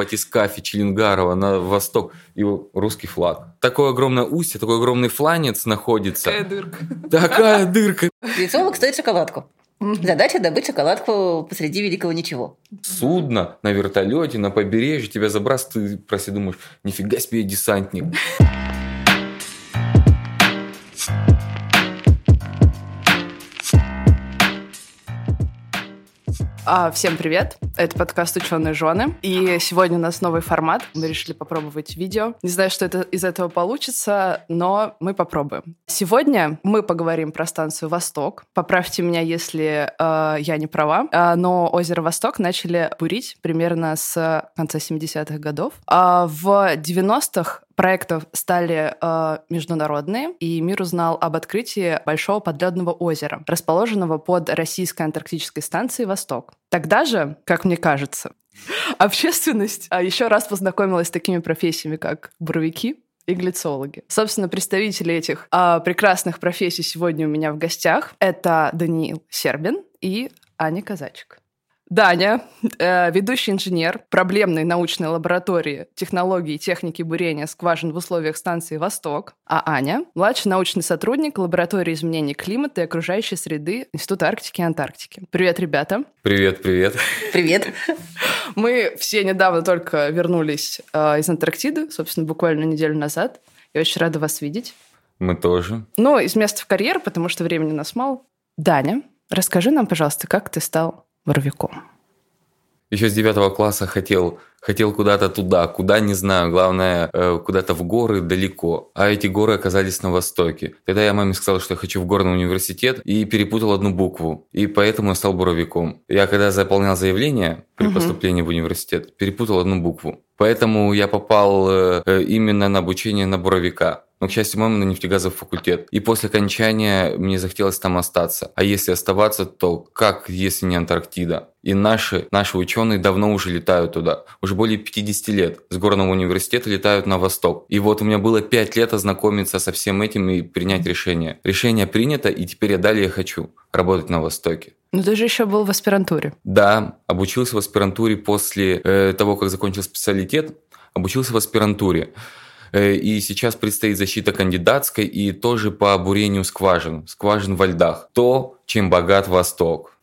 батискафе, Челенгарова на восток и русский флаг. Такое огромное устье, такой огромный фланец находится. Такая дырка. Такая дырка. Яйцолог стоит шоколадку. Задача добыть шоколадку посреди великого ничего. Судно на вертолете, на побережье, тебя забрасывают, ты просто думаешь, нифига себе десантник. А, всем привет! Это подкаст «Ученые жены». И сегодня у нас новый формат. Мы решили попробовать видео. Не знаю, что это, из этого получится, но мы попробуем. Сегодня мы поговорим про станцию «Восток». Поправьте меня, если э, я не права. Э, но озеро «Восток» начали бурить примерно с конца 70-х годов. А в 90-х проектов стали э, международные, и мир узнал об открытии большого подледного озера, расположенного под российской антарктической станцией «Восток». Тогда же, как мне кажется, общественность а, еще раз познакомилась с такими профессиями, как буровики, и глицологи. Собственно, представители этих а, прекрасных профессий сегодня у меня в гостях. Это Даниил Сербин и Аня Казачек. Даня, э, ведущий инженер проблемной научной лаборатории технологии и техники бурения скважин в условиях станции «Восток», а Аня – младший научный сотрудник лаборатории изменений климата и окружающей среды Института Арктики и Антарктики. Привет, ребята. Привет, привет. Привет. Мы все недавно только вернулись э, из Антарктиды, собственно, буквально неделю назад. Я очень рада вас видеть. Мы тоже. Ну, из места в карьер, потому что времени у нас мало. Даня, расскажи нам, пожалуйста, как ты стал Боровиком. Еще с девятого класса хотел, хотел куда-то туда, куда не знаю, главное, э, куда-то в горы далеко. А эти горы оказались на востоке. Тогда я маме сказал, что я хочу в горный университет и перепутал одну букву. И поэтому я стал буровиком. Я когда заполнял заявление при угу. поступлении в университет, перепутал одну букву. Поэтому я попал э, именно на обучение на буровика но, к счастью, мама на нефтегазовый факультет. И после окончания мне захотелось там остаться. А если оставаться, то как, если не Антарктида? И наши, наши ученые давно уже летают туда. Уже более 50 лет с горного университета летают на восток. И вот у меня было 5 лет ознакомиться со всем этим и принять решение. Решение принято, и теперь я далее хочу работать на Востоке. Ну ты же еще был в аспирантуре. Да, обучился в аспирантуре после э, того, как закончил специалитет. Обучился в аспирантуре. Э, и сейчас предстоит защита кандидатской и тоже по бурению скважин, скважин во льдах. То, чем богат Восток.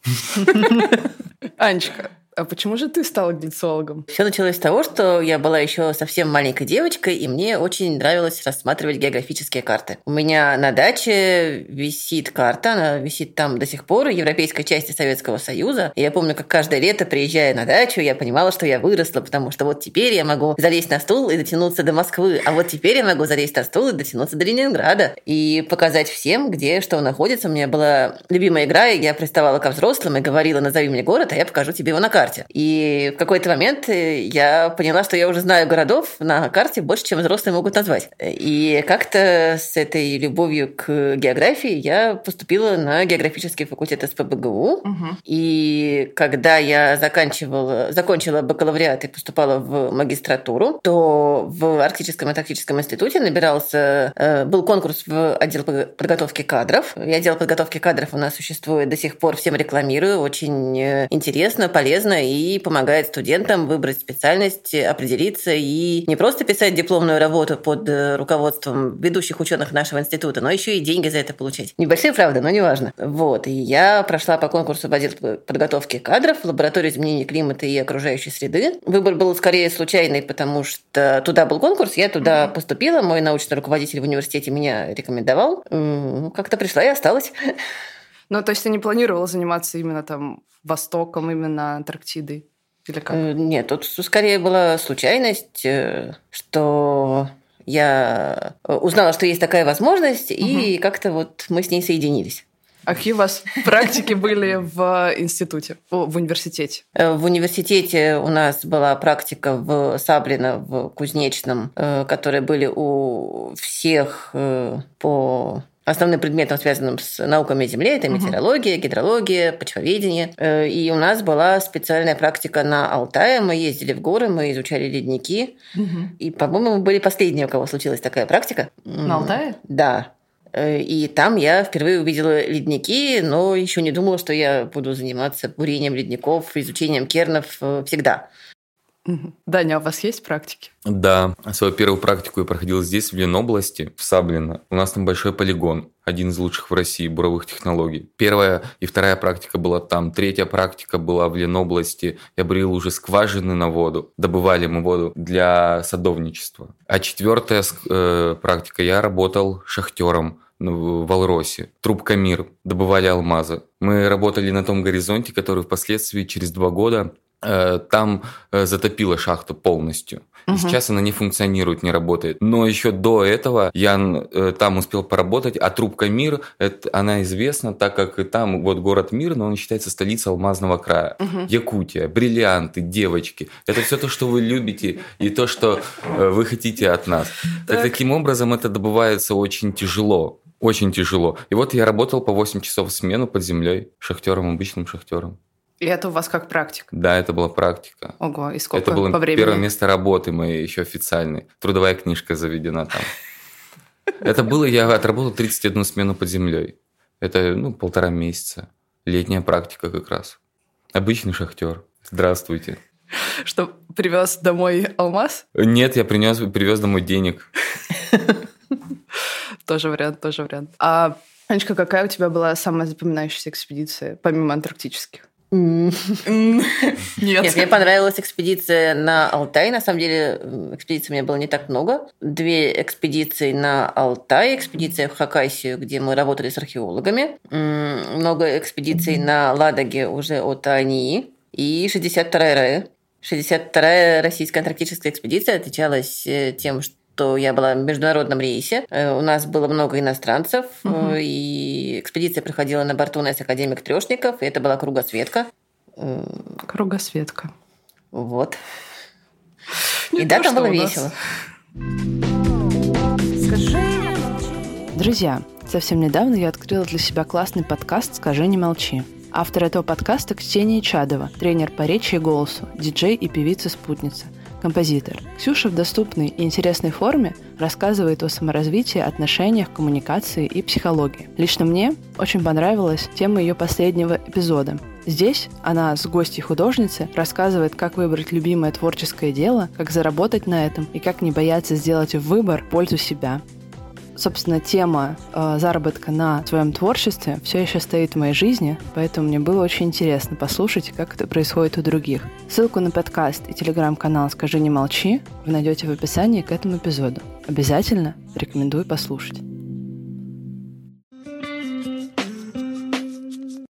Анечка, а почему же ты стала глицологом? Все началось с того, что я была еще совсем маленькой девочкой, и мне очень нравилось рассматривать географические карты. У меня на даче висит карта, она висит там до сих пор, европейской части Советского Союза. И я помню, как каждое лето, приезжая на дачу, я понимала, что я выросла, потому что вот теперь я могу залезть на стул и дотянуться до Москвы, а вот теперь я могу залезть на стул и дотянуться до Ленинграда. И показать всем, где что находится. У меня была любимая игра, и я приставала ко взрослым и говорила, назови мне город, а я покажу тебе его на карте карте. И в какой-то момент э, я поняла, что я уже знаю городов на карте больше, чем взрослые могут назвать. И как-то с этой любовью к географии я поступила на географический факультет СПБГУ. Угу. И когда я заканчивала, закончила бакалавриат и поступала в магистратуру, то в Арктическом и Тактическом институте набирался, э, был конкурс в отдел подготовки кадров. И отдел подготовки кадров у нас существует до сих пор, всем рекламирую, очень э, интересно, полезно и помогает студентам выбрать специальность, определиться и не просто писать дипломную работу под э, руководством ведущих ученых нашего института, но еще и деньги за это получать. Небольшие, правда, но неважно. Вот. И я прошла по конкурсу в подготовки кадров в лабораторию изменения климата и окружающей среды. Выбор был скорее случайный, потому что туда был конкурс, я туда mm-hmm. поступила, мой научный руководитель в университете меня рекомендовал. Как-то пришла и осталась. Ну, то есть ты не планировала заниматься именно там Востоком, именно Антарктидой? Или как? Э, нет, тут скорее была случайность, э, что я узнала, что есть такая возможность, угу. и как-то вот мы с ней соединились. А какие у вас практики были в институте, в университете? Э, в университете у нас была практика в Саблино, в Кузнечном, которые были у всех по основным предметом, связанным с науками Земли, это метеорология, гидрология, почвоведение. Э, и у нас была специальная практика на Алтае. Мы ездили в горы, мы изучали ледники. И, по-моему, мы были последние, у кого случилась такая практика. На Алтае? Да. Э, и там я впервые увидела ледники, но еще не думала, что я буду заниматься бурением ледников, изучением кернов э, всегда. Даня, а у вас есть практики? Да, свою первую практику я проходил здесь, в Ленобласти, в Саблино. У нас там большой полигон, один из лучших в России буровых технологий. Первая и вторая практика была там. Третья практика была в Ленобласти. Я брил уже скважины на воду. Добывали мы воду для садовничества. А четвертая э, практика, я работал шахтером в Алросе. Трубка Мир. Добывали алмазы. Мы работали на том горизонте, который впоследствии через два года там э, затопила шахту полностью. И Мгм. сейчас она не функционирует, не работает. Но еще до этого я э, там успел поработать, а трубка Мир, это, она известна, так как и там вот город Мир, но он считается столицей алмазного края. Мгм. Якутия, бриллианты, девочки. Это все то, что вы любите и то, что э, вы хотите от нас. Так. Так. таким образом это добывается очень тяжело. Очень тяжело. И вот я работал по 8 часов в смену под землей, шахтером, обычным шахтером. И это у вас как практика? Да, это была практика. Ого, и сколько это было по времени? первое место работы моей, еще официальной. Трудовая книжка заведена там. Это было, я отработал 31 смену под землей. Это, ну, полтора месяца. Летняя практика как раз. Обычный шахтер. Здравствуйте. Что, привез домой алмаз? Нет, я принес, привез домой денег. Тоже вариант, тоже вариант. А, Анечка, какая у тебя была самая запоминающаяся экспедиция, помимо антарктических? Нет. Нет, мне понравилась экспедиция на Алтай. На самом деле, экспедиций у меня было не так много. Две экспедиции на Алтай, экспедиция в Хакасию, где мы работали с археологами. Много экспедиций на Ладоге уже от АНИ. И 62-я РАЭ. 62-я российская антарктическая экспедиция отличалась э, тем, что я была в международном рейсе. Э, У нас было много иностранцев, Мгм. и экспедиция проходила на борту нас академик Трешников, и это была кругосветка. Кругосветка. Вот. Не И да, то, там было у весело. Друзья, совсем недавно я открыла для себя классный подкаст «Скажи, не молчи». Автор этого подкаста Ксения Чадова, тренер по речи и голосу, диджей и певица-спутница, композитор. Ксюша в доступной и интересной форме рассказывает о саморазвитии, отношениях, коммуникации и психологии. Лично мне очень понравилась тема ее последнего эпизода. Здесь она с гостьей художницы рассказывает, как выбрать любимое творческое дело, как заработать на этом и как не бояться сделать выбор в пользу себя собственно, тема э, заработка на своем творчестве все еще стоит в моей жизни, поэтому мне было очень интересно послушать, как это происходит у других. Ссылку на подкаст и телеграм-канал «Скажи, не молчи» вы найдете в описании к этому эпизоду. Обязательно рекомендую послушать.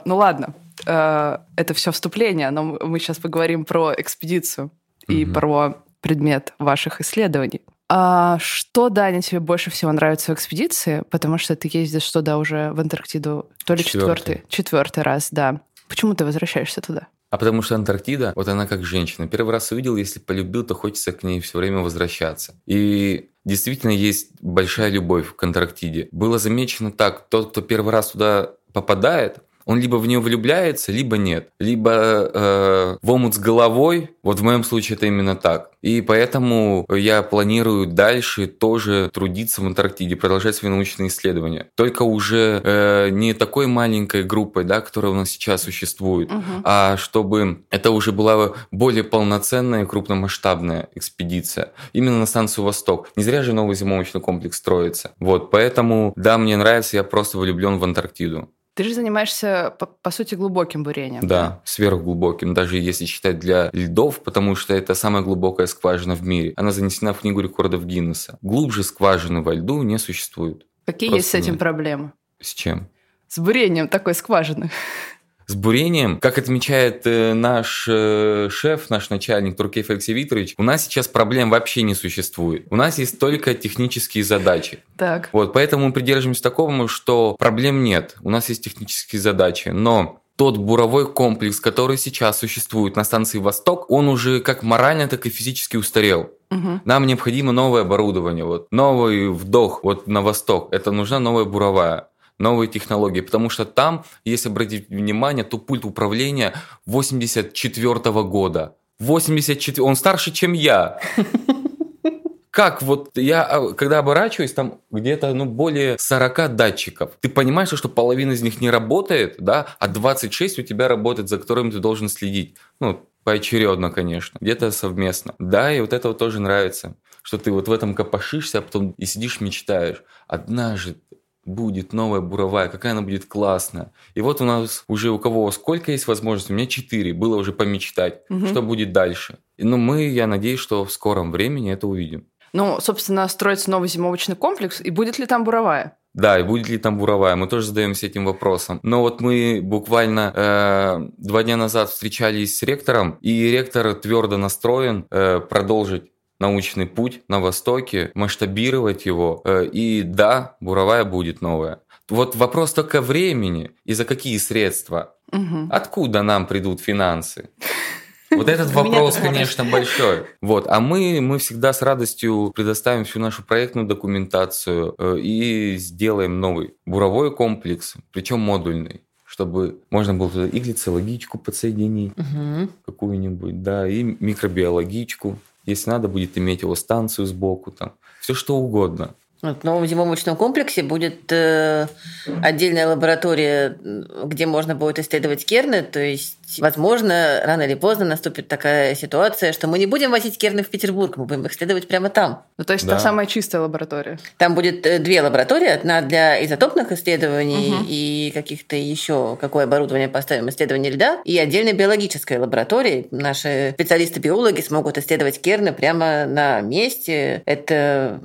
Ну ладно, э, это все вступление, но мы сейчас поговорим про экспедицию и Мгм. про предмет ваших исследований. А что, Даня, тебе больше всего нравится в экспедиции? Потому что ты ездишь туда уже в Антарктиду то ли Четвертый. четвертый, четвертый раз, да. Почему ты возвращаешься туда? А потому что Антарктида, вот она как женщина. Первый раз увидел, если полюбил, то хочется к ней все время возвращаться. И действительно есть большая любовь к Антарктиде. Было замечено так, тот, кто первый раз туда попадает, он либо в нее влюбляется, либо нет. Либо э, в омут с головой, вот в моем случае это именно так. И поэтому я планирую дальше тоже трудиться в Антарктиде, продолжать свои научные исследования. Только уже э, не такой маленькой группой, да, которая у нас сейчас существует, Мгм. а чтобы это уже была более полноценная, крупномасштабная экспедиция. Именно на станцию Восток. Не зря же новый зимовочный комплекс строится. Вот, поэтому, да, мне нравится, я просто влюблен в Антарктиду. Ты же занимаешься, по, по сути, глубоким бурением. Да, сверхглубоким, даже если считать для льдов, потому что это самая глубокая скважина в мире. Она занесена в книгу рекордов Гиннесса. Глубже скважины во льду не существует. Какие Просто есть с этим нет. проблемы? С чем? С бурением такой скважины. С бурением, как отмечает э, наш э, шеф, наш начальник Туркеев Алексей Викторович, у нас сейчас проблем вообще не существует. У нас есть только технические задачи. Так. Вот, поэтому мы придерживаемся такого, что проблем нет. У нас есть технические задачи, но тот буровой комплекс, который сейчас существует на станции Восток, он уже как морально, так и физически устарел. Мгм. Нам необходимо новое оборудование, вот новый вдох вот на восток. Это нужна новая буровая, новые технологии, потому что там, если обратить внимание, то пульт управления 84 года. 84, он старше, чем я. Как вот я, а, когда оборачиваюсь, там где-то ну, более 40 датчиков. Ты понимаешь, что половина из них не работает, да, а 26 у тебя работает, за которым ты должен следить. Ну, поочередно, конечно, где-то совместно. Да, и вот это вот тоже нравится, что ты вот в этом копошишься, а потом и сидишь, мечтаешь. Однажды будет новая буровая, какая она будет классная. И вот у нас уже у кого сколько есть возможностей, у меня четыре, было уже помечтать, угу. что будет дальше. Но ну, мы, я надеюсь, что в скором времени это увидим. Ну, собственно, строится новый зимовочный комплекс, и будет ли там буровая? Да, и будет ли там буровая, мы тоже задаемся этим вопросом. Но вот мы буквально э, два дня назад встречались с ректором, и ректор твердо настроен э, продолжить научный путь на Востоке, масштабировать его. Э, и да, буровая будет новая. Вот вопрос только времени и за какие средства. Угу. Откуда нам придут финансы? Вот этот вопрос, конечно, большой. Вот. А мы, мы всегда с радостью предоставим всю нашу проектную документацию э, и сделаем новый буровой комплекс, причем модульный чтобы можно было туда и глицологичку подсоединить, угу. какую-нибудь, да, и микробиологичку. Если надо, будет иметь его станцию сбоку, там, все что угодно. В новом зимовочном комплексе будет э, отдельная лаборатория, где можно будет исследовать керны. То есть, возможно, рано или поздно наступит такая ситуация, что мы не будем возить керны в Петербург, мы будем их исследовать прямо там. Ну, то есть, да. та самая чистая лаборатория. Там будет э, две лаборатории. Одна для изотопных исследований угу. и каких-то еще, какое оборудование поставим, исследование льда. И отдельная биологическая лаборатория. Наши специалисты-биологи смогут исследовать керны прямо на месте. Это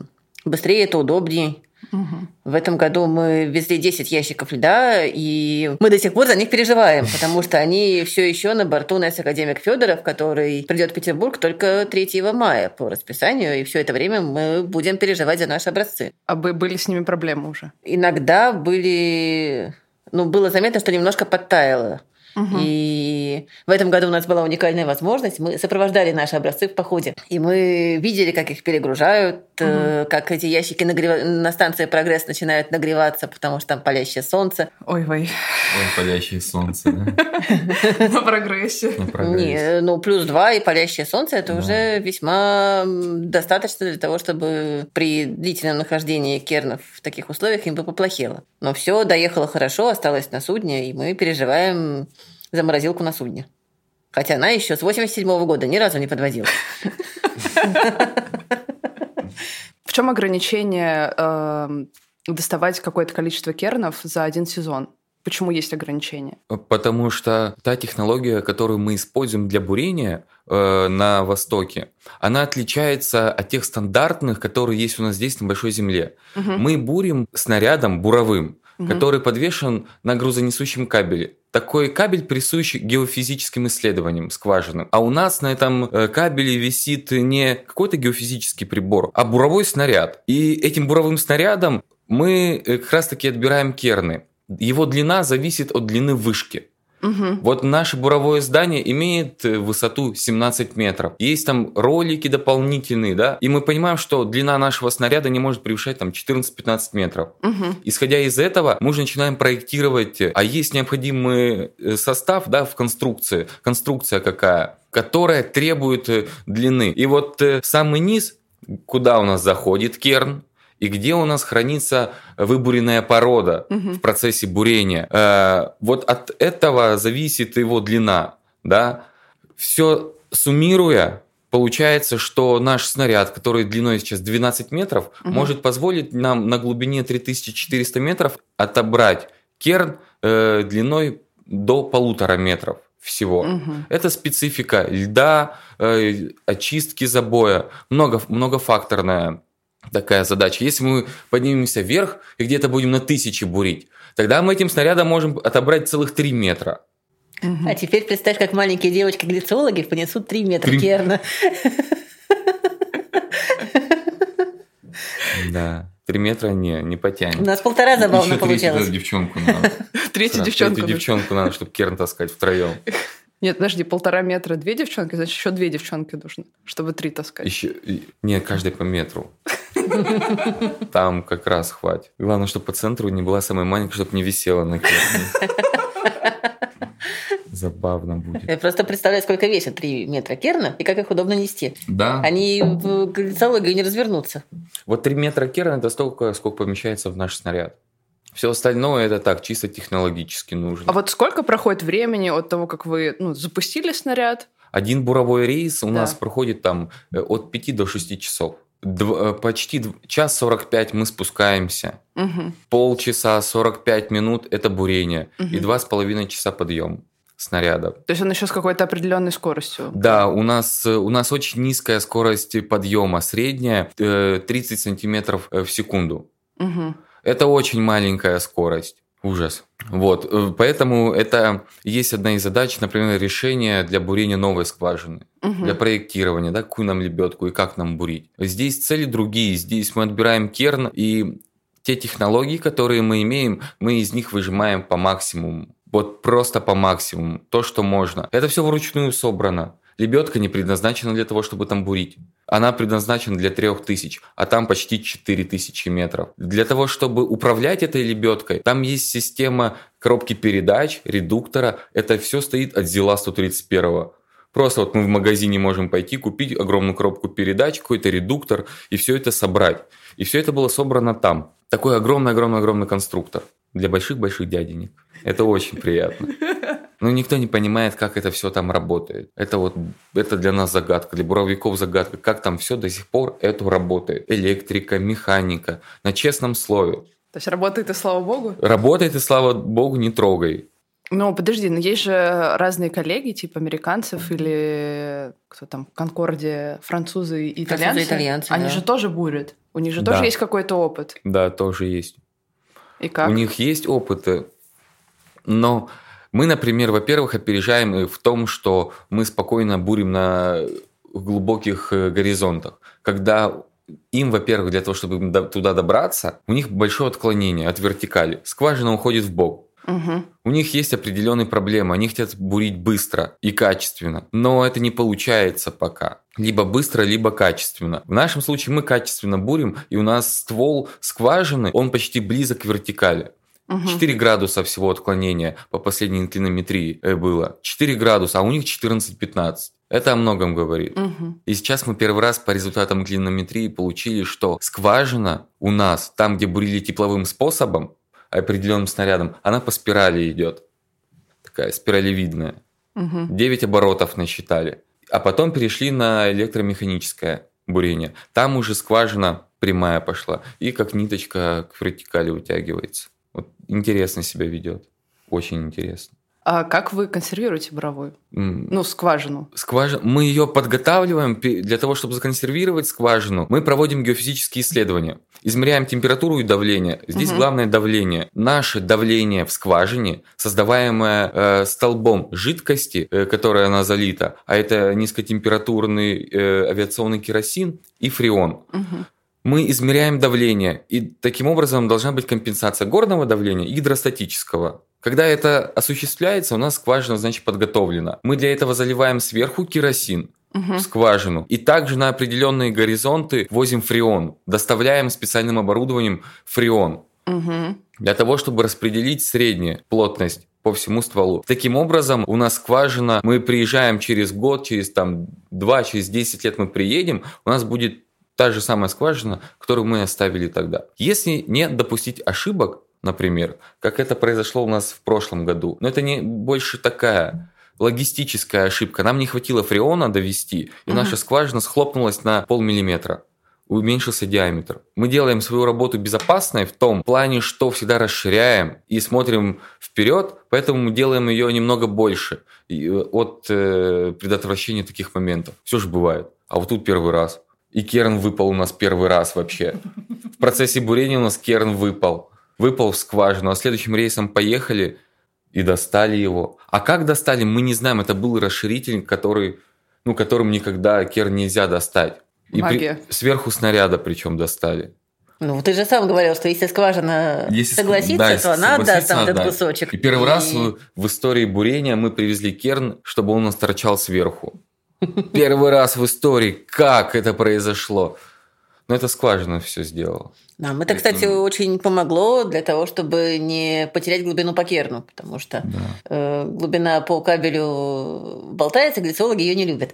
Быстрее это удобнее. Угу. В этом году мы везли 10 ящиков льда, и мы до сих пор за них переживаем, потому что они все еще на борту нас академик Федоров, который придет в Петербург только 3 мая по расписанию, и все это время мы будем переживать за наши образцы. А были с ними проблемы уже? Иногда были... Ну, было заметно, что немножко подтаяло Угу. И в этом году у нас была уникальная возможность. Мы сопровождали наши образцы в походе. И мы видели, как их перегружают, угу. как эти ящики нагрев... на станции «Прогресс» начинают нагреваться, потому что там палящее солнце. Ой-ой. Ой, палящее солнце, да? На прогрессе. Не, ну, плюс два и палящее солнце – это уже весьма достаточно для того, чтобы при длительном нахождении кернов в таких условиях им бы поплохело. Но все доехало хорошо, осталось на судне, и мы переживаем за морозилку на судне. Хотя она еще с 87 -го года ни разу не подводила. В чем ограничение э, доставать какое-то количество кернов за один сезон? Почему есть ограничения? Потому что та технология, которую мы используем для бурения э, на Востоке, она отличается от тех стандартных, которые есть у нас здесь на Большой Земле. Угу. Мы бурим снарядом буровым, угу. который подвешен на грузонесущем кабеле. Такой кабель присущ геофизическим исследованиям скважины. А у нас на этом э, кабеле висит не какой-то геофизический прибор, а буровой снаряд. И этим буровым снарядом мы э, как раз-таки отбираем керны. Его длина зависит от длины вышки. Угу. Вот наше буровое здание имеет э, высоту 17 метров. Есть там ролики дополнительные, да, и мы понимаем, что длина нашего снаряда не может превышать там 14-15 метров. Угу. Исходя из этого, мы уже начинаем проектировать, э, а есть необходимый э, состав, да, в конструкции. Конструкция какая? Которая требует длины. И вот самый низ, куда у нас заходит керн, и где у нас хранится выбуренная порода угу. в процессе бурения. Э, вот от этого зависит его длина. Да? Все суммируя, получается, что наш снаряд, который длиной сейчас 12 метров, угу. может позволить нам на глубине 3400 метров отобрать керн э, длиной до полутора метров всего. Угу. Это специфика льда, э, очистки забоя, много, многофакторная такая задача. Если мы поднимемся вверх и где-то будем на тысячи бурить, тогда мы этим снарядом можем отобрать целых три метра. А теперь представь, как маленькие девочки-глициологи понесут три метра 3... керна. Да. Три метра не, не потянет. У нас полтора забавно Еще получалось. Третью девчонку надо. Третью девчонку. Третью девчонку надо, чтобы керн таскать втроем. Нет, подожди, полтора метра две девчонки, значит, еще две девчонки нужны, чтобы три таскать. Еще... Нет, каждый по метру. Там как раз хватит. Главное, чтобы по центру не была самая маленькая, чтобы не висела на керне. Забавно будет. Я просто представляю, сколько весит 3 метра керна и как их удобно нести. Да. Они в глицологию не развернутся. Вот 3 метра керна – это столько, сколько помещается в наш снаряд. Все остальное это так, чисто технологически нужно. А вот сколько проходит времени от того, как вы ну, запустили снаряд, Один буровой рейс у Да. нас проходит там э, от 5 до 6 часов. Дв- э, почти дв- час 45 мы спускаемся. Мгм. Полчаса 45 минут – это бурение. И Мгм. два с половиной часа подъем снаряда. То есть он еще с какой-то определенной скоростью. Да, у нас, э, у нас очень низкая скорость подъема, средняя э, 30 сантиметров э, в секунду. Мгм. Это очень маленькая скорость. Ужас. Вот, э, поэтому это есть одна из задач, например, решение для бурения новой скважины, Мгм. для проектирования, да, какую нам лебедку и как нам бурить. Здесь цели другие, здесь мы отбираем керн, и те технологии, которые мы имеем, мы из них выжимаем по максимуму. Вот просто по максимуму, то, что можно. Это все вручную собрано. Лебедка не предназначена для того, чтобы там бурить. Она предназначена для 3000, а там почти 4000 метров. Для того, чтобы управлять этой лебедкой, там есть система коробки передач, редуктора. Это все стоит от Зила 131. Просто вот мы в магазине можем пойти, купить огромную коробку передач, какой-то редуктор и все это собрать. И все это было собрано там. Такой огромный-огромный-огромный конструктор для больших-больших дяденек. Это очень приятно. Но никто не понимает, как это все там работает. Это вот это для нас загадка, для буровиков загадка, как там все до сих пор это работает. Электрика, механика, на честном слове. То есть работает и слава богу. Работает и слава богу не трогай. Ну, подожди, но есть же разные коллеги, типа американцев или кто там, Конкордия, французы и итальянцы. Французы, итальянцы, Они да. же тоже бурят. У них же Да. тоже есть какой-то опыт. Да, тоже есть. И как? У них есть опыты, но мы, например, во-первых, опережаем в том, что мы спокойно бурим на глубоких э, горизонтах. Когда им, во-первых, для того, чтобы туда добраться, у них большое отклонение от вертикали. Скважина уходит в бок. Мгм. У них есть определенные проблемы, они хотят бурить быстро и качественно, но это не получается пока. Либо быстро, либо качественно. В нашем случае мы качественно бурим, и у нас ствол скважины, он почти близок к вертикали. Мгм. 4 градуса всего отклонения по последней инклинометрии э, было. 4 градуса, а у них 14-15. Это о многом говорит. Мгм. И сейчас мы первый раз по результатам инклинометрии получили, что скважина у нас, там, где бурили тепловым способом, определенным снарядом, она по спирали идет. Такая спиралевидная. Мгм. 9 оборотов насчитали. А потом перешли на электромеханическое бурение. Там уже скважина прямая пошла. И как ниточка к вертикали утягивается. Вот интересно себя ведет. Очень интересно. А как вы консервируете буровую? М, Ну, скважину. Скважина, мы ее подготавливаем для того, чтобы законсервировать скважину. Мы проводим геофизические исследования, измеряем температуру и давление. Здесь Мгм. главное давление. Наше давление в скважине, создаваемое э, столбом жидкости, э, которая она залита, а это низкотемпературный э, авиационный керосин и фреон. Мгм. Мы измеряем давление, и таким образом должна быть компенсация горного давления и гидростатического. Когда это осуществляется, у нас скважина, значит, подготовлена. Мы для этого заливаем сверху керосин Мгм. в скважину. И также на определенные горизонты возим фреон. Доставляем специальным оборудованием фреон. Мгм. Для того, чтобы распределить среднюю плотность по всему стволу. Таким образом, у нас скважина, мы приезжаем через год, через там 2, через 10 лет мы приедем, у нас будет та же самая скважина, которую мы оставили тогда. Если не допустить ошибок, например, как это произошло у нас в прошлом году, но это не больше такая логистическая ошибка. Нам не хватило фреона довести, и Мгм. наша скважина схлопнулась на полмиллиметра уменьшился диаметр. Мы делаем свою работу безопасной в том плане, что всегда расширяем и смотрим вперед, поэтому мы делаем ее немного больше э, от э, предотвращения таких моментов. Все же бывает. А вот тут первый раз. И керн выпал у нас первый раз вообще. В процессе бурения у нас керн выпал. Выпал в скважину, а следующим рейсом поехали и достали его. А как достали, мы не знаем. Это был расширитель, который, ну, которым никогда керн нельзя достать. И при- сверху снаряда причем достали. Ну, ты же сам говорил, что если скважина Если согласится, да, то она отдаст там этот кусочек. И первый раз в, в истории бурения мы привезли керн, чтобы он у нас торчал сверху. Первый раз в истории, как это произошло. Но это скважина все сделала. Нам это, кстати, Поэтому- очень помогло для того, чтобы не потерять глубину по керну, потому что э, глубина по кабелю болтается, глицологи ее не любят.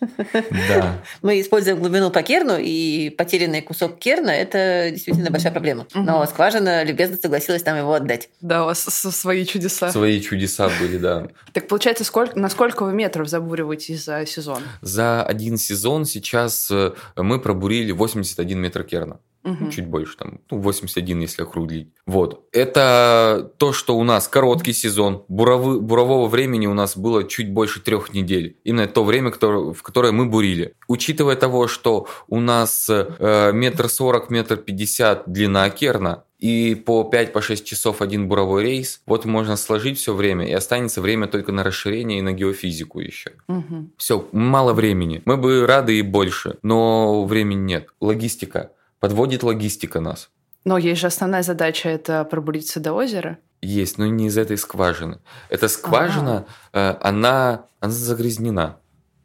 Да. Мы используем глубину по керну, и потерянный кусок керна – это действительно большая проблема. Но скважина любезно согласилась нам его отдать. Да, у вас свои чудеса. Свои чудеса были, да. Так получается, сколько, на сколько вы метров забуриваете за сезон? За один сезон сейчас э, мы пробурили 81 метр керна. Мгм. Чуть больше, там, ну, 81, если округлить. Вот. Это то, что у нас короткий сезон. Буровы, бурового времени у нас было чуть больше трех недель. Именно то время, которое- в которое мы бурили. Учитывая того, что у нас э, метр сорок, метр пятьдесят длина керна, и по 5-6 часов один буровой рейс, вот можно сложить все время, и останется время только на расширение и на геофизику еще. Мгм. Все, мало времени. Мы бы рады и больше, но времени нет. Логистика. Подводит логистика нас. Но есть же основная задача – это пробуриться до озера. Есть, но не из этой скважины. Эта скважина, э, она, она загрязнена.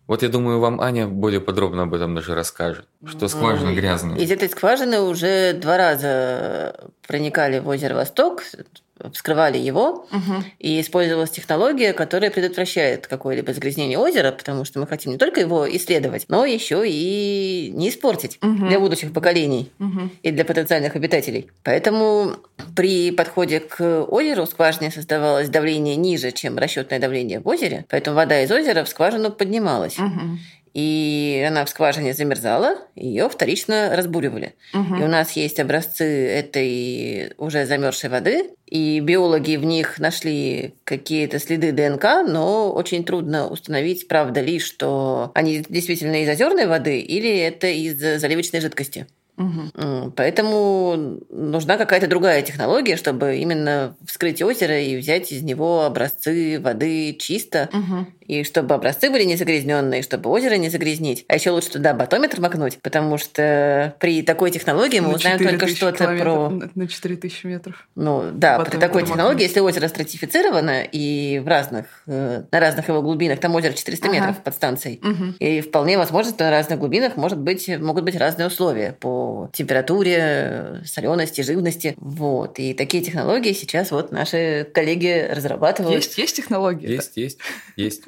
Вот я думаю, вам Аня более подробно об этом даже расскажет, что скважина М, грязная. Из этой скважины уже два раза проникали в озеро Восток, вскрывали его, Мгм. и использовалась технология, которая предотвращает какое-либо загрязнение озера, потому что мы хотим не только его исследовать, но еще и не испортить Мгм. для будущих поколений Мгм. и для потенциальных обитателей. Поэтому при подходе к озеру в скважине создавалось давление ниже, чем расчетное давление в озере, поэтому вода из озера в скважину поднималась. Мгм. И она в скважине замерзала, ее вторично разбуривали. Мгм. И у нас есть образцы этой уже замерзшей воды, и биологи в них нашли какие-то следы ДНК, но очень трудно установить, правда ли, что они действительно из озерной воды или это из заливочной жидкости. М, Поэтому нужна какая-то другая технология, чтобы именно вскрыть озеро и взять из него образцы воды чисто, Мгм. и чтобы образцы были не загрязненные, чтобы озеро не загрязнить. А еще лучше туда батометр макнуть, потому что при такой технологии мы На узнаем только 4000 что-то про... на- На 4000 метров. Ну да, при такой макнуть. технологии, если озеро стратифицировано и в разных, э, на разных его глубинах, там озеро 400 Ага. метров под станцией, Мгм. и вполне возможно, что на разных глубинах может быть, могут быть разные условия по температуре, солености, живности. Вот. И такие технологии сейчас вот наши коллеги разрабатывают. Есть, есть технологии? Есть, есть, есть.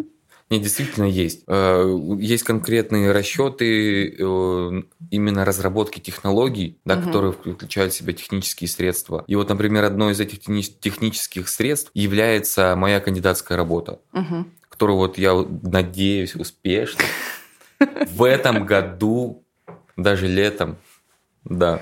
Не, действительно есть. Э, Есть конкретные расчеты э, именно разработки технологий, да, Мгм. которые включают в себя технические средства. И вот, например, одно из этих техни- технических средств является моя кандидатская работа, Мгм. которую вот я надеюсь успешно в этом году, даже летом, да,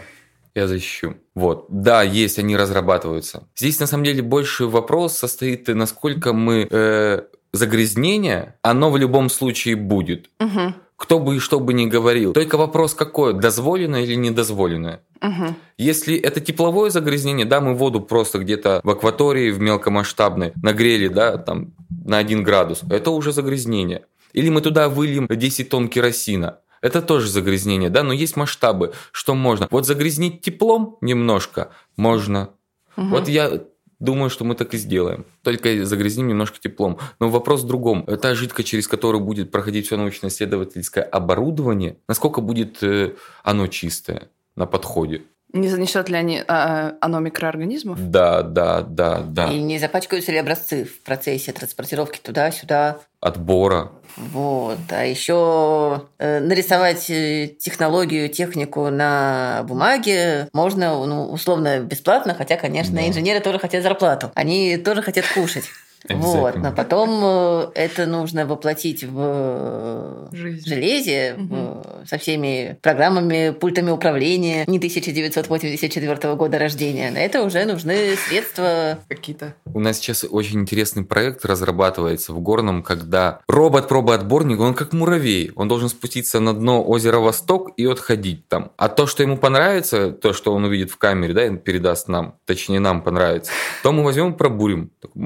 я защищу. Вот. Да, есть, они разрабатываются. Здесь, на самом деле, больше вопрос состоит, насколько мы... э, загрязнение, оно в любом случае будет. Мгм. Кто бы и что бы ни говорил. Только вопрос какой, дозволенное или недозволенное. Мгм. Если это тепловое загрязнение, да, мы воду просто где-то в акватории, в мелкомасштабной, нагрели, да, там, на 1 градус, это уже загрязнение. Или мы туда выльем 10 тонн керосина, это тоже загрязнение, да, но есть масштабы, что можно. Вот загрязнить теплом немножко можно. Мгм. Вот я думаю, что мы так и сделаем. Только загрязним немножко теплом. Но вопрос в другом. Та жидкость, через которую будет проходить все научно-исследовательское оборудование, насколько будет э, оно чистое на подходе? Не занесет ли они, а, оно микроорганизмов? Да, да, да, да. И не запачкаются ли образцы в процессе транспортировки туда-сюда. Отбора. Вот. А еще э, нарисовать э, технологию, технику на бумаге можно ну, условно бесплатно, хотя, конечно, Да. инженеры тоже хотят зарплату. Они тоже хотят кушать. Вот, но потом э, это нужно воплотить в э, Жизнь. железе в- со всеми программами, пультами управления не 1984 года рождения. На это уже нужны средства. Какие-то. У нас сейчас очень интересный проект разрабатывается в Горном, когда робот-пробоотборник, он как муравей. Он должен спуститься на дно озера Восток и отходить там. А то, что ему понравится, то, что он увидит в камере, да, и передаст нам, точнее нам понравится, то мы возьмем и пробурим. Такую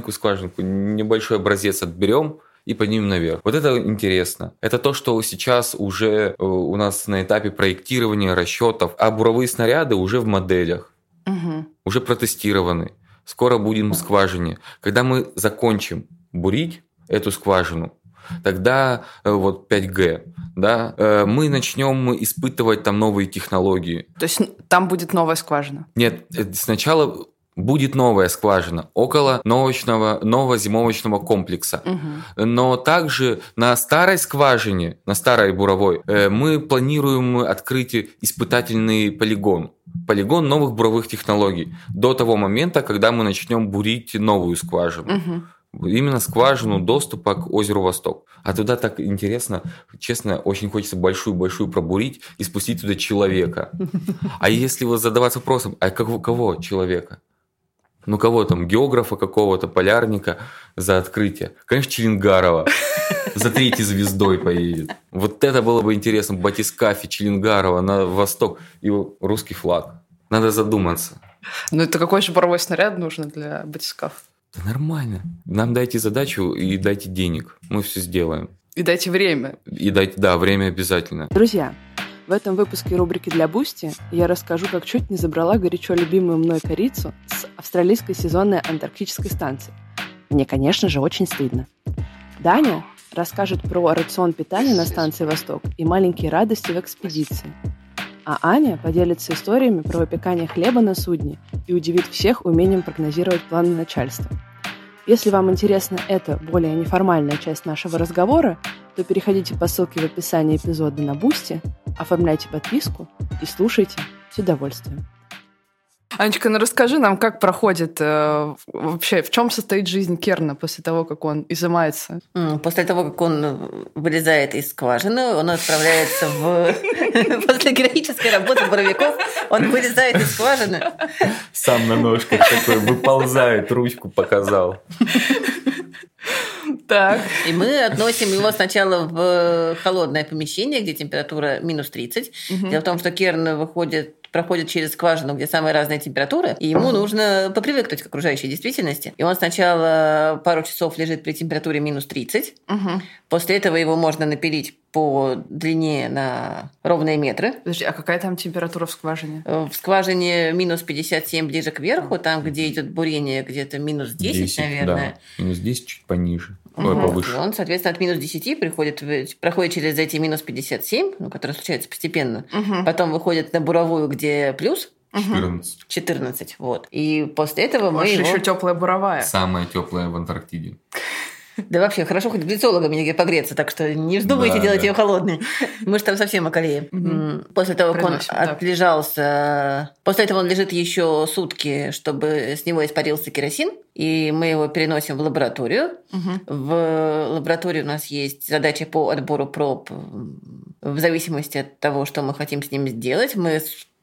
маленькую-маленькую скважинку, небольшой образец отберем, и поднимем наверх. Вот это интересно. Это то, что сейчас уже э, у нас на этапе проектирования, расчетов, а буровые снаряды уже в моделях Мгм. уже протестированы. Скоро будем в скважине. Когда мы закончим бурить эту скважину, тогда э, вот 5G, да, э, мы начнем испытывать там новые технологии. То есть там будет новая скважина. Нет, сначала будет новая скважина около новочного, нового зимовочного комплекса. Угу. Но также на старой скважине, на старой буровой, э, мы планируем открыть испытательный полигон. Полигон новых буровых технологий. До того момента, когда мы начнем бурить новую скважину. Угу. Именно скважину доступа к озеру Восток. А туда так интересно, честно, очень хочется большую-большую пробурить и спустить туда человека. А если вот задаваться вопросом, а кого, кого человека? Ну кого там, географа какого-то, полярника за открытие? Конечно, Челенгарова за третьей звездой поедет. Вот это было бы интересно. Батискаф и Чилингарова на восток и русский флаг. Надо задуматься. Ну это какой же буровой снаряд нужен для батискаф? Да нормально. Нам дайте задачу и дайте денег. Мы все сделаем. И дайте время. И дайте, да, время обязательно. Друзья, в этом выпуске рубрики для Boosty я расскажу, как чуть не забрала горячо любимую мной корицу с австралийской сезонной антарктической станции. Мне, конечно же, очень стыдно. Даня расскажет про рацион питания на станции «Восток» и маленькие радости в экспедиции. А Аня поделится историями про выпекание хлеба на судне и удивит всех умением прогнозировать планы начальства – если вам интересна эта более неформальная часть нашего разговора, то переходите по ссылке в описании эпизода на Boosty, оформляйте подписку и слушайте с удовольствием. Анечка, ну расскажи нам, как проходит э, вообще, в чем состоит жизнь Керна после того, как он изымается? После того, как он вылезает из скважины, он отправляется в... После героической работы боровиков он вылезает из скважины. Сам на ножках такой выползает, ручку показал. Так. И мы относим его сначала в холодное помещение, где температура минус 30. Угу. Дело в том, что Керн выходит проходит через скважину, где самые разные температуры, и ему нужно попривыкнуть к окружающей действительности. И он сначала пару часов лежит при температуре минус 30. Угу. После этого его можно напилить по длине на ровные метры. Подожди, а какая там температура в скважине? В скважине минус 57 ближе к верху, там, где идет бурение, где-то минус 10, 10 наверное. Да. Минус 10 чуть пониже. Угу. Повыше. он, соответственно, от минус 10 приходит, проходит через эти минус 57, ну, которые случаются постепенно. Угу. Потом выходит на буровую, где плюс. 14. 14, вот. И после этого Может, мы его... еще теплая буровая. Самая теплая в Антарктиде. Да вообще, хорошо хоть глицологами негде погреться, так что не вздумайте да, делать да. ее холодной. Мы же там совсем околеем. Угу. После того, как он так. отлежался... После этого он лежит еще сутки, чтобы с него испарился керосин, и мы его переносим в лабораторию. Угу. В лаборатории у нас есть задача по отбору проб в зависимости от того, что мы хотим с ним сделать. Мы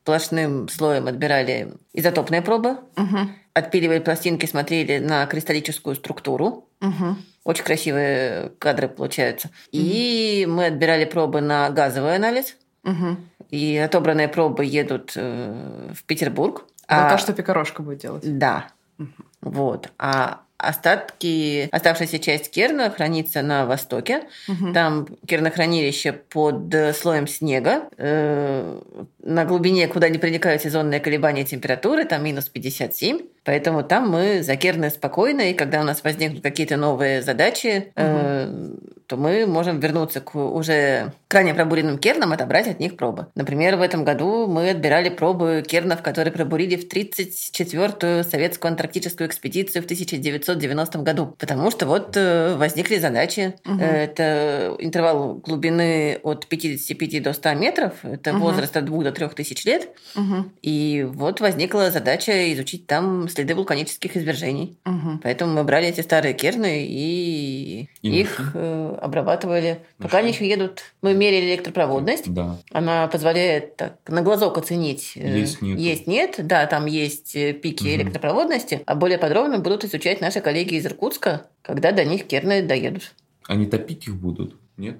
сплошным слоем отбирали изотопные пробы, угу. отпиливали пластинки, смотрели на кристаллическую структуру. Угу. Очень красивые кадры получаются. И мы отбирали пробы на газовый анализ. Угу. И отобранные пробы едут э, в Петербург. А, а что Пикорошка будет делать? Да. Угу. Вот. А остатки, оставшаяся часть керна хранится на востоке. Угу. Там кернохранилище под слоем снега. Э, на глубине, куда не проникают сезонные колебания температуры, там минус 57. Поэтому там мы закерны спокойно, и когда у нас возникнут какие-то новые задачи, угу. э, то мы можем вернуться к уже крайне пробуренным кернам, отобрать от них пробы. Например, в этом году мы отбирали пробы кернов, которые пробурили в 34-ю советскую антарктическую экспедицию в 1990 году. Потому что вот э, возникли задачи. Угу. Это интервал глубины от 55 до 100 метров, это угу. возраст от 2 до 3 тысяч лет. Угу. И вот возникла задача изучить там следы вулканических извержений. Угу. Поэтому мы брали эти старые керны и, и их э, обрабатывали. Пока они еще едут, мы мерили электропроводность. Да. Она позволяет так на глазок оценить. Э, есть нет. Есть нет, да, там есть э, пики угу. электропроводности. А более подробно будут изучать наши коллеги из Иркутска, когда до них керны доедут. Они топить их будут, нет?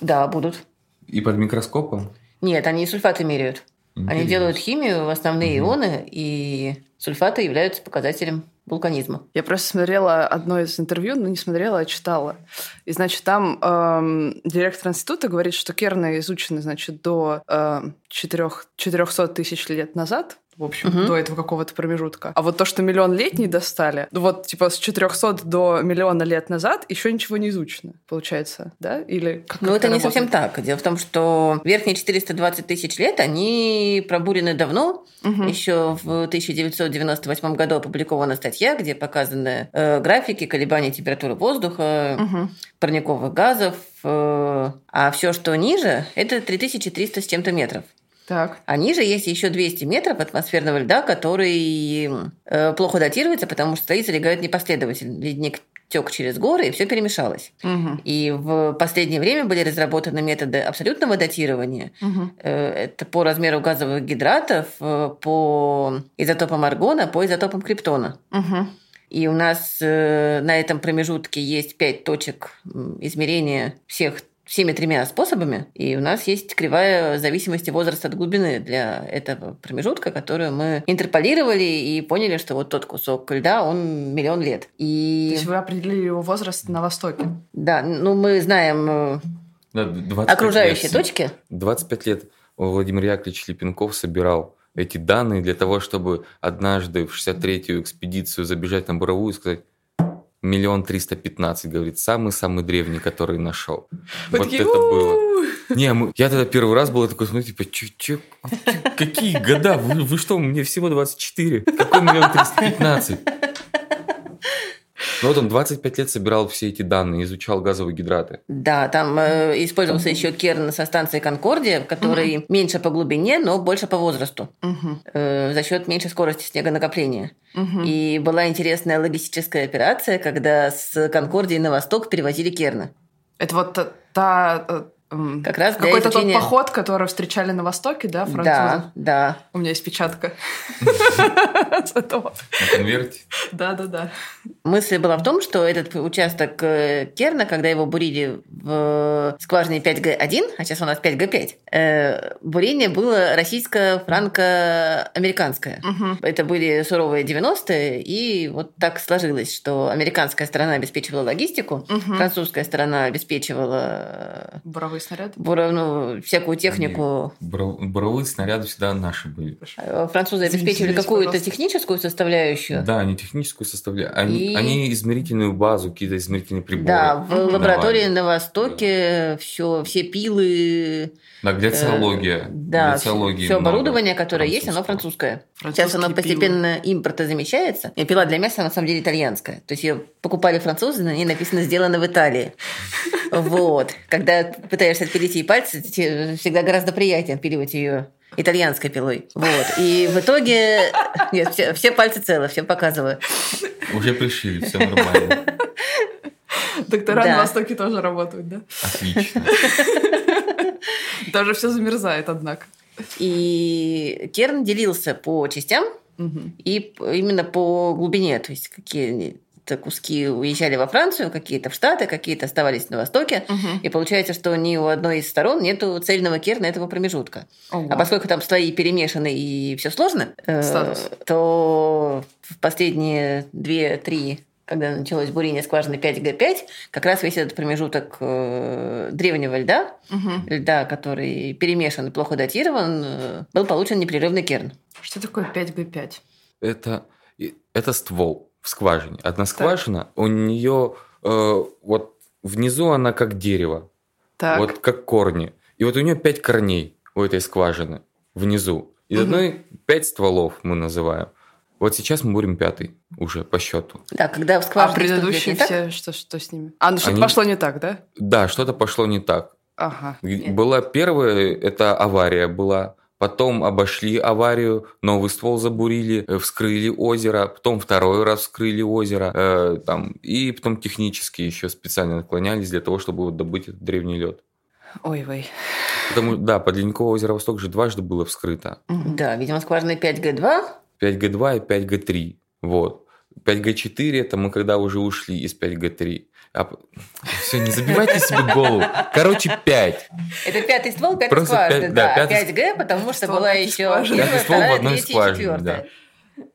Да, будут. И под микроскопом? Нет, они сульфаты меряют. Интересно. Они делают химию, основные угу. ионы, и сульфаты являются показателем вулканизма. Я просто смотрела одно из интервью, ну не смотрела, а читала. И, значит, там эм, директор института говорит, что керны изучены, значит, до э, 4, 400 тысяч лет назад, в общем, Мгм. до этого какого-то промежутка. А вот то, что миллион лет не достали, ну вот типа с 400 до миллиона лет назад еще ничего не изучено, получается, да? Или как Ну, это не работает? совсем так. Дело в том, что верхние 420 тысяч лет, они пробурены давно. Мгм. Еще в 1998 году опубликована статья, где показаны э, графики колебаний температуры воздуха, Мгм. парниковых газов. э, а все, что ниже, это 3300 с чем-то метров. Так. А ниже есть еще 200 метров атмосферного льда, который э, плохо датируется, потому что слои залегают непоследовательно. Ледник тек через горы, и все перемешалось. Мгм. И в последнее время были разработаны методы абсолютного датирования. Э, Это по размеру газовых гидратов, э, по изотопам аргона, по изотопам криптона. Мгм. И у нас на этом промежутке есть пять точек измерения всех всеми тремя способами, и у нас есть кривая зависимости возраста от глубины для этого промежутка, которую мы интерполировали и поняли, что вот тот кусок льда, он миллион лет. То И есть вы определили его возраст на Востоке? да, ну мы знаем э, Да, 25 окружающие лет. точки. 25 лет Владимир Яковлевич Липенков собирал эти данные для того, чтобы однажды в 63-ю экспедицию забежать на Буровую и сказать миллион триста пятнадцать, говорит, самый-самый древний, который нашел. Вот такие, это было. Не, мы- я тогда первый раз был такой, смотрю, типа, чё, чё, чё, какие года? Вы, вы что, мне всего 24. Какой миллион триста пятнадцать? Ну вот он 25 лет собирал все эти данные, изучал газовые гидраты. Да, там э, использовался еще керн со станции Конкордия, который меньше по глубине, но больше по возрасту, Мгм. э, за счет меньшей скорости снегонакопления. Мгм. И была интересная логистическая операция, когда с Конкордии на восток перевозили керны. Это вот та... э, Как раз для Какой-то изучения- тот поход, который встречали на Востоке, да, французы? Да, да. У меня есть печатка. С этого. На конверте. Да-да-да. Мысль была в том, что этот участок э, Керна, когда его бурили в скважине 5Г1, а сейчас у нас 5Г5, э, бурение было российско-франко-американское. Это были суровые 90-е, и вот так сложилось, что американская сторона обеспечивала логистику, французская сторона обеспечивала Буровые снаряды. бура- ну, всякую технику. Бро- Буровые снаряды всегда наши были. Э, Французы обеспечивали какую-то техническую составляющую. Да, они техническую составляют. Они, И- они измерительную базу, какие-то измерительные приборы. Да, в лаборатории на Востоке все, все пилы, Да, гляциология. э, да, Гляциологии все много оборудование, которое есть, оно французское. Сейчас оно постепенно импорта замещается. И пила для мяса на самом деле итальянская. То есть ее покупали французы, на ней написано «сделано в Италии». Вот. Когда пытаешься отпилить ей пальцы, тебе всегда гораздо приятнее отпиливать ее итальянской пилой. Вот. И в итоге... Нет, все, все пальцы целы, всем показываю. Уже пришили, все нормально. Доктора Да. на Востоке тоже работают, да? Отлично. Даже все замерзает, однако. И Керн делился по частям, и именно по глубине, то есть какие-то куски уезжали во Францию, какие-то в Штаты, какие-то оставались на Востоке. Мгм. И получается, что ни у одной из сторон нету цельного керна этого промежутка. Ого. А поскольку там слои перемешаны и все сложно, э, то в последние две-три когда началось бурение скважины 5Г5, как раз весь этот промежуток э, древнего льда, Мгм. льда, который перемешан и плохо датирован, э, был получен непрерывный керн. Что такое 5Г5? Это, это ствол в скважине. Одна скважина, у нее вот внизу она как дерево, Так. вот как корни. И вот у нее пять корней у этой скважины внизу. Из Мгм. одной пять стволов мы называем. Вот сейчас мы бурим пятый уже по счету. Да, когда в А скважине что-то предыдущие так, все, что, что с ними? А, ну что-то Они- пошло не так, да? Да, что-то пошло не так. Ага. Нет. Была первая, это авария была. Потом обошли аварию, новый ствол забурили, э, вскрыли озеро, потом второй раз вскрыли озеро, э, там, и потом технически еще специально наклонялись для того, чтобы вот добыть этот древний лед. Ой-вой. Потому, да, под Ледниковое озеро Восток же дважды было вскрыто. Да, видимо, скважина 5Г2. 5Г2 и 5Г3. Вот. 5Г4 это мы когда уже ушли из 5Г3. Все, не забивайте себе голову. Короче, 5. Это пятый ствол, пятый Просто скважины, пять- да. да, а пятый 5Г, потому что ствол, была еще скважины. первая, Пятый ствол в вторая, одной третья четвертая.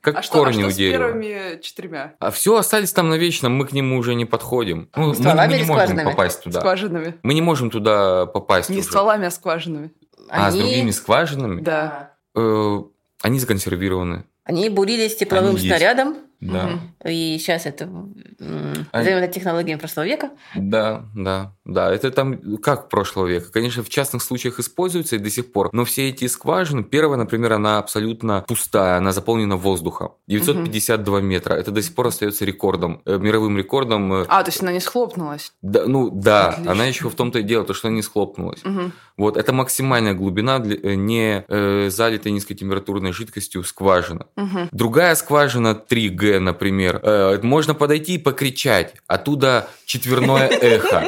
Как а что, а корни что у с дерева. первыми четырьмя А все остались там навечно, мы к нему уже не подходим. Ну, мы, Стволами мы не можем скважинами? попасть туда. скважинами? Мы не можем туда попасть Не уже. стволами, а скважинами. А, с другими скважинами? Да. Э, они законсервированы. Они бурились тепловым Они есть. Да. Мгм. и сейчас это назовем это технологиями прошлого века. Да, да, да. Это там как прошлого века. Конечно, в частных случаях используется и до сих пор. Но все эти скважины, первая, например, она абсолютно пустая, она заполнена воздухом. 952 метра. Это до сих пор остается рекордом, э, мировым рекордом. э, А, то есть она не схлопнулась. да, ну да, Отлично. она еще в том-то и дело, то, что она не схлопнулась. Мгм. Вот, это максимальная глубина для, э, не э, залитой низкотемпературной жидкостью скважина. Мгм. Другая скважина 3G, например, э, можно подойти и покричать. Оттуда четверное эхо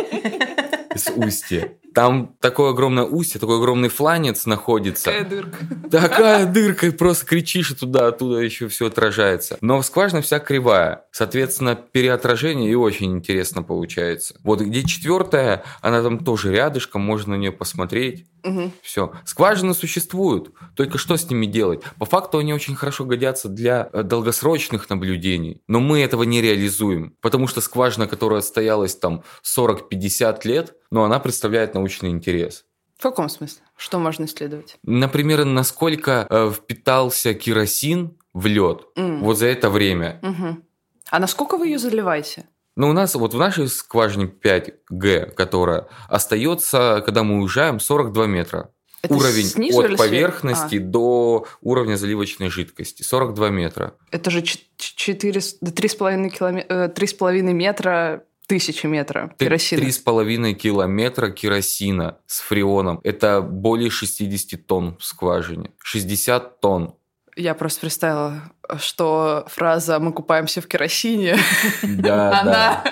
с устья. Там такое огромное устье, такой огромный фланец находится. Какая дырка. Такая дырка, и просто кричишь, туда, оттуда еще все отражается. Но скважина вся кривая. Соответственно, переотражение и очень интересно получается. Вот где четвертая, она там тоже рядышком, можно на нее посмотреть. Мгм. Все. Скважины существуют. Только что с ними делать? По факту они очень хорошо годятся для э, долгосрочных наблюдений. Но мы этого не реализуем. Потому что скважина, которая отстоялась там 40-50 лет, но она представляет научный интерес. В каком смысле? Что можно исследовать? Например, насколько э, впитался керосин в лед М. вот за это время. Мгм. А насколько вы ее заливаете? Но у нас вот в нашей скважине 5G, которая остается, когда мы уезжаем, 42 метра. Это Уровень снизу от поверхности А, до уровня заливочной жидкости. 42 метра. это же ч- ч- четыре с- да, три с половиной киломе- э, три с половиной метра тысячи метра керосина. Три с половиной километра керосина с фреоном. Это более 60 тонн в скважине. 60 тонн. Я просто представила, что фраза «мы купаемся в керосине», Да, она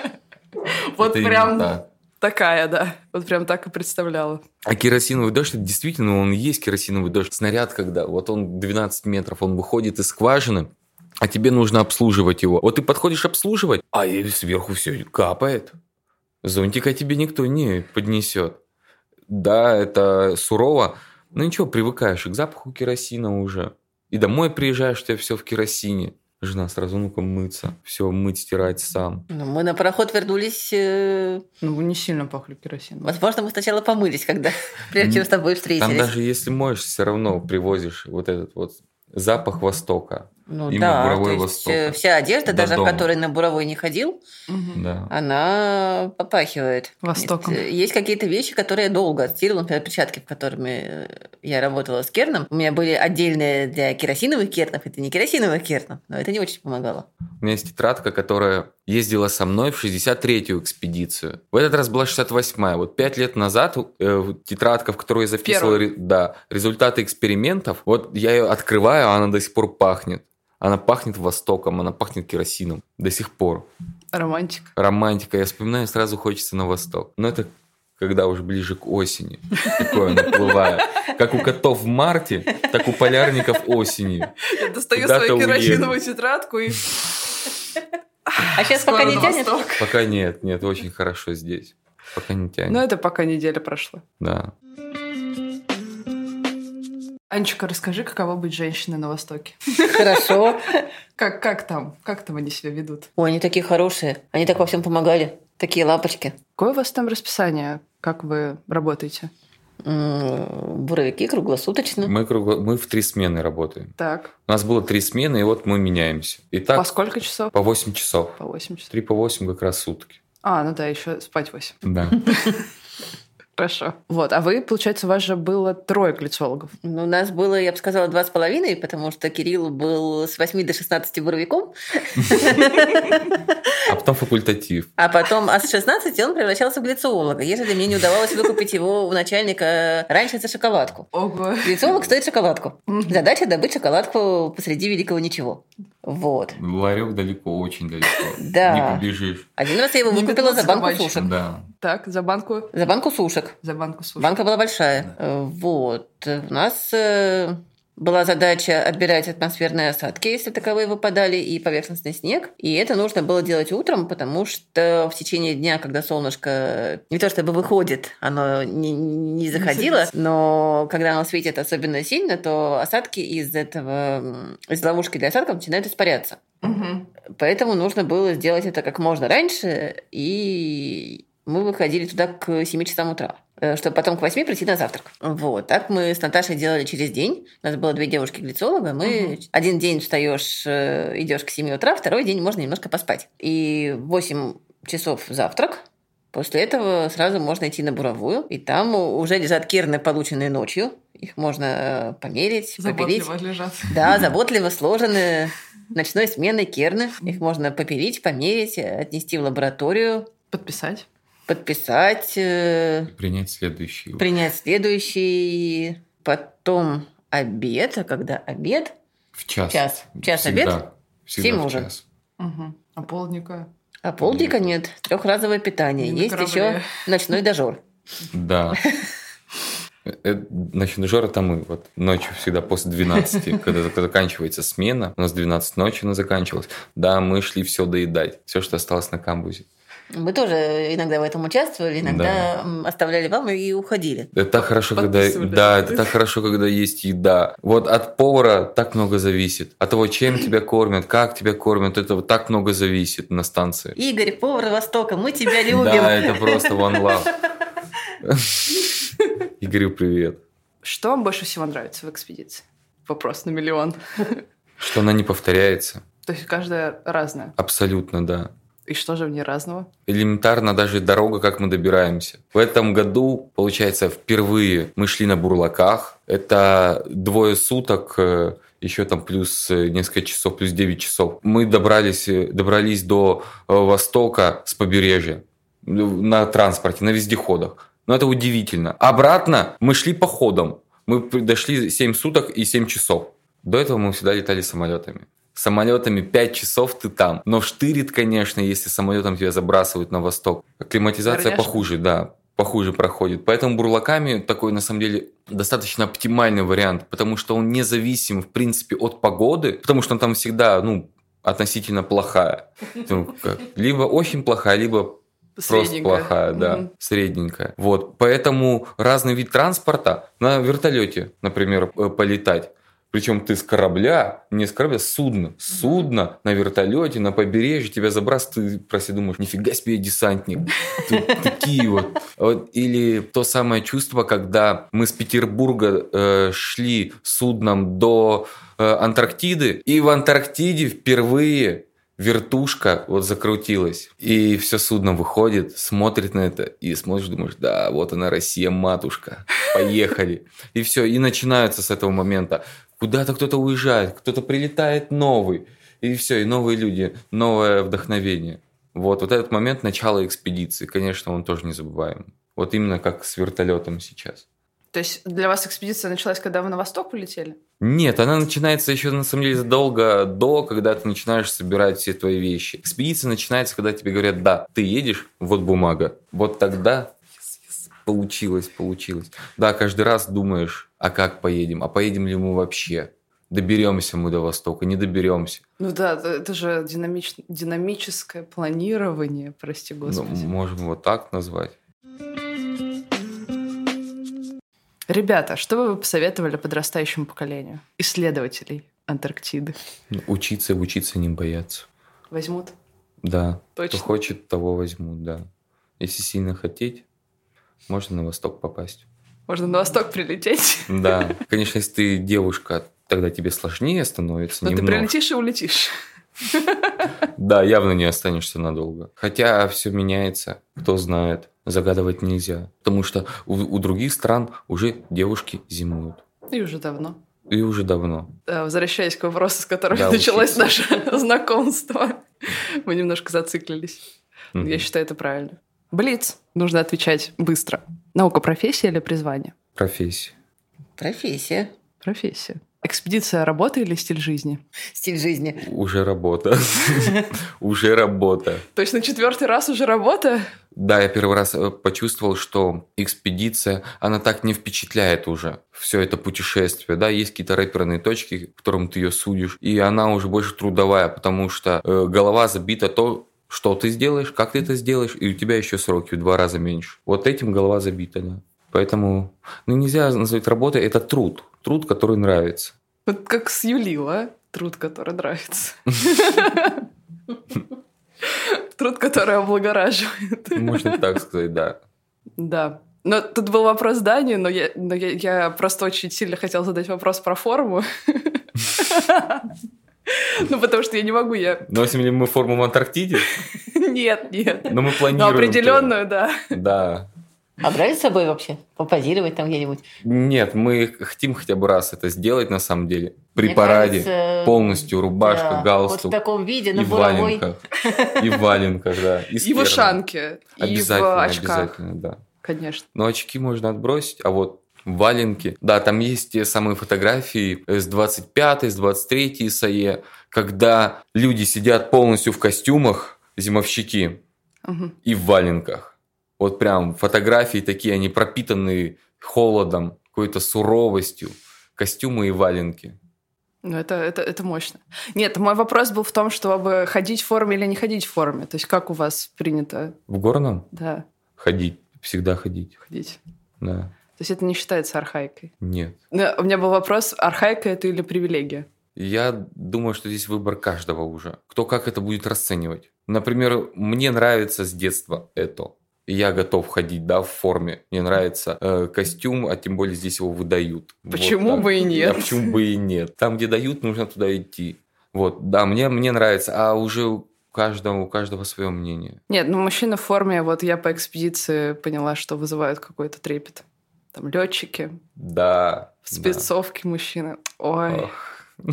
вот Это прям именно такая, да. Вот прям так и представляла. А керосиновый дождь, это действительно, он и есть керосиновый дождь. Снаряд, когда вот он 12 метров, он выходит из скважины, а тебе нужно обслуживать его. Вот ты подходишь обслуживать, а и сверху все капает. Зонтика тебе никто не поднесет. Да, это сурово, но ничего, привыкаешь и к запаху керосина уже. И домой приезжаешь, у тебя все в керосине. Жена сразу, ну-ка, мыться. Все, мыть, стирать сам. Ну, Мы на пароход вернулись. э, Ну, вы не сильно пахли керосином. Возможно, мы сначала помылись, когда прежде чем с тобой встретились. Там даже если моешь, все равно привозишь вот этот вот запах Востока. Ну именно да, буровой то есть Восток. э, вся одежда, До даже в дома. которой на буровой не ходил, Мгм. Да. она попахивает. Востоком. Есть, э, есть какие-то вещи, которые я долго отстирывала, например, перчатки, в которыми э, я работала с керном. У меня были отдельные для керосиновых кернов, это не керосиновых кернов, но это не очень помогало. У меня есть тетрадка, которая ездила со мной в 63-ю экспедицию. В этот раз была 68-я. Вот пять лет назад э, тетрадка, в которой я записывал ре- да, результаты экспериментов, вот я ее открываю, а она до сих пор пахнет. Она пахнет Востоком, она пахнет керосином. До сих пор. Романтик. Романтика. Я вспоминаю, сразу хочется на Восток. Но это когда уже ближе к осени. Такое наплывает. Как у котов в марте, так у полярников осенью. Я достаю Куда-то свою керосиновую тетрадку и... А сейчас пока не тянет? восток. Пока нет, нет, очень хорошо здесь. Пока не тянет. Ну, это пока неделя прошла. Да. Анечка, расскажи, каково быть женщиной на Востоке? Хорошо. Как, как там? Как там они себя ведут? Ой, они такие хорошие. Они так во всем помогали. Такие лапочки. Какое у вас там расписание? Как вы работаете? Буровики круглосуточно. Мы, кругло- мы в три смены работаем. Так. У нас было три смены, и вот мы меняемся. И так По сколько часов? по 8 часов. По 8 часов. Три по 8 как раз сутки. А, ну да, еще спать 8. Да. Хорошо. Вот, а вы, получается, у вас же было трое глицологов. Ну, У нас было, я бы сказала, два с половиной, потому что Кирилл был с 8 до 16 буровиком, А потом факультатив. а потом а с 16 он превращался в глициолога, если мне не удавалось выкупить его у начальника раньше за шоколадку. Ого. Глициолог стоит шоколадку. Задача добыть шоколадку посреди великого ничего. Вот. Ларек далеко, очень далеко. Да. Не побежишь. Один раз я его выкупила за банку сушек. Да. Так, за банку, За банку сушек. за банку суши. Банка была большая. Э, Вот. У нас э, была задача отбирать атмосферные осадки, если таковые выпадали, и поверхностный снег. И это нужно было делать утром, потому что в течение дня, когда солнышко не то чтобы выходит, оно не, не заходило, но когда оно светит особенно сильно, то осадки из этого, из ловушки для осадков начинают испаряться. Мгм. Поэтому нужно было сделать это как можно раньше, и мы выходили туда к 7 часам утра. э, чтобы потом к восьми прийти на завтрак. Вот. Так мы с Наташей делали через день. У нас было две девушки-глицолога. Мы угу. один день встаешь, э, идешь к 7 утра, второй день можно немножко поспать. И в 8 часов завтрак, После этого сразу можно идти на буровую, и там уже лежат керны, полученные ночью. Их можно э, померить, заботливо попилить. лежат. Да, заботливо сложены ночной смены керны. Их можно попилить, померить, отнести в лабораторию. Подписать. Подписать. Э, принять следующий. Принять следующий. Потом обед. А когда обед? В час. Час. Час Всегда. обед. Всегда Семь в ужин. час. Угу. А полдника? А полдника нет. Трехразовое питание. Не Есть еще ночной дожор. Да. Э, Ночной дожор это мы. Вот ночью всегда после 12, когда зак- заканчивается смена, у нас 12 ночи она заканчивалась, да, мы шли все доедать, все, что осталось на камбузе. Мы тоже иногда в этом участвовали, иногда м, оставляли вам и уходили. Это так хорошо, когда, да, это так хорошо, когда есть еда. Вот от повара так много зависит. От того, чем тебя кормят, как тебя кормят, это вот так много зависит на станции. Игорь, повар Востока, мы тебя любим. Да, это просто one love. Игорю привет. Что вам больше всего нравится в экспедиции? Вопрос на миллион. Что она не повторяется. То есть каждая разная. Абсолютно, да. И что же в ней разного? элементарно даже дорога, как мы добираемся. В этом году, получается, впервые мы шли на бурлаках. Это двое суток, э, еще там плюс э, несколько часов, плюс 9 часов. Мы добрались, э, добрались до востока с побережья на транспорте, на вездеходах. Но это удивительно. Обратно мы шли походом. Мы дошли 7 суток и 7 часов. До этого мы всегда летали самолетами. Самолетами 5 часов ты там. Но штырит, конечно, если самолетом тебя забрасывают на восток. Климатизация Горняшка. похуже, да, похуже проходит. Поэтому бурлаками такой, на самом деле, достаточно оптимальный вариант, потому что он независим, в принципе, от погоды, потому что он там всегда, ну, относительно плохая. Ну, Либо очень плохая, либо Просто плохая, да, Мгм. средненькая. Вот, поэтому разный вид транспорта на вертолете, например, э, полетать. Причем ты с корабля, не с корабля, с судна. С Судно на вертолете, на побережье тебя забрасывают, ты просто думаешь, нифига себе десантник. Тут такие вот. Вот, Или то самое чувство, когда мы с Петербурга э, шли судном до э, Антарктиды, и в Антарктиде впервые вертушка вот закрутилась, и все судно выходит, смотрит на это, и смотришь, думаешь, да, вот она, Россия, матушка, поехали. И все, и начинаются с этого момента. Куда-то кто-то уезжает, кто-то прилетает новый, и все, и новые люди, новое вдохновение. Вот, вот этот момент начала экспедиции, конечно, он тоже не забываем. Вот именно как с вертолетом сейчас. То есть для вас экспедиция началась, когда вы на восток полетели? Нет, она начинается еще на самом деле задолго до, когда ты начинаешь собирать все твои вещи. Экспедиция начинается, когда тебе говорят, да, ты едешь, вот бумага. Вот тогда yes, yes, получилось, получилось. Да, каждый раз думаешь, а как поедем, а поедем ли мы вообще? Доберемся мы до Востока, не доберемся. Ну да, это, же динамич- динамическое планирование, прости Ну, господи. можем вот так назвать. Ребята, что бы вы посоветовали подрастающему поколению? Исследователей Антарктиды. Учиться, учиться не бояться. Возьмут? Да, Точно? кто хочет, того возьмут, да. Если сильно хотеть, можно на Восток попасть. Можно на восток прилететь. Да, конечно, если ты девушка, тогда тебе сложнее становится Но ты немного. прилетишь и улетишь. Да, явно не останешься надолго. Хотя все меняется, кто знает. Загадывать нельзя. Потому что у, у других стран уже девушки зимуют. И уже давно. И уже давно. Э, Возвращаясь к вопросу, с которого Да, началось учиться. наше знакомство. Мы немножко зациклились. Мгм. Я считаю, это правильно. Блиц. Нужно отвечать быстро. Наука профессия или призвание? Профессия. Профессия, Профессия. Экспедиция работа или стиль жизни? стиль жизни. Уже работа. Уже работа. То есть на четвертый раз уже работа? Да, я первый раз э, почувствовал, что экспедиция, она так не впечатляет уже. Все это путешествие, да, есть какие-то рэперные точки, к которым ты ее судишь, и она уже больше трудовая, потому что э, голова забита то, что ты сделаешь, как ты это сделаешь, и у тебя еще сроки в два раза меньше. Вот этим голова забита, да. Поэтому, ну, нельзя назвать работой, это труд. Труд, который нравится. Вот как с Юлила. Труд, который нравится. Труд, который облагораживает. Можно так сказать, да. Да. Но тут был вопрос Дани, но я, но я, я просто очень сильно хотела задать вопрос про форму. Ну, потому что я не могу, я... Носим ли мы форму в Антарктиде? Нет, нет. Но мы планируем. Но определенную, да. Да. А брали с собой вообще? Попозировать там где-нибудь? Нет, мы хотим хотя бы раз это сделать на самом деле. При Мне параде. Кажется, полностью рубашка, да, галстук. Вот в таком виде, на и буровой. валенках. И в валенках, да. И, и в ушанке. Обязательно, и в очках. обязательно, да. Конечно. Но очки можно отбросить, а вот валенки. Да, там есть те самые фотографии с 25 с 23 САЕ, когда люди сидят полностью в костюмах, зимовщики, угу. и в валенках. Вот прям фотографии такие, они пропитанные холодом, какой-то суровостью, костюмы и валенки. Ну, это, это, это мощно. Нет, мой вопрос был в том, чтобы ходить в форме или не ходить в форме. То есть как у вас принято? В горном? Да. Ходить. Всегда ходить. Ходить. Да. То есть это не считается архаикой? Нет. Но у меня был вопрос, архаика это или привилегия? Я думаю, что здесь выбор каждого уже. Кто как это будет расценивать. Например, мне нравится с детства это я готов ходить, да, в форме. Мне нравится э, костюм, а тем более здесь его выдают. Почему вот, бы и нет? А почему бы и нет? Там, где дают, нужно туда идти. Вот, да, мне, мне нравится. А уже у каждого, у каждого свое мнение. Нет, ну мужчина в форме, вот я по экспедиции поняла, что вызывают какой-то трепет. Там летчики. Да. В спецовке да. мужчины. Ой.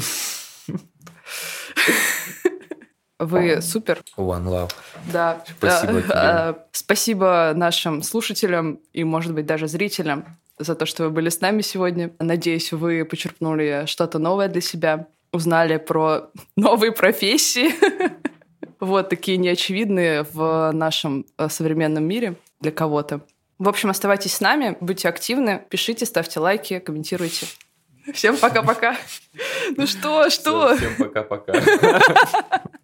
Вы супер. One love. Да. Спасибо тебе. А, спасибо нашим слушателям и, может быть, даже зрителям за то, что вы были с нами сегодня. Надеюсь, вы почерпнули что-то новое для себя, узнали про новые профессии. Вот такие неочевидные в нашем э, современном мире для кого-то. В общем, оставайтесь с нами, будьте активны, пишите, ставьте лайки, комментируйте. Всем пока-пока. Ну что, что? Всем пока-пока.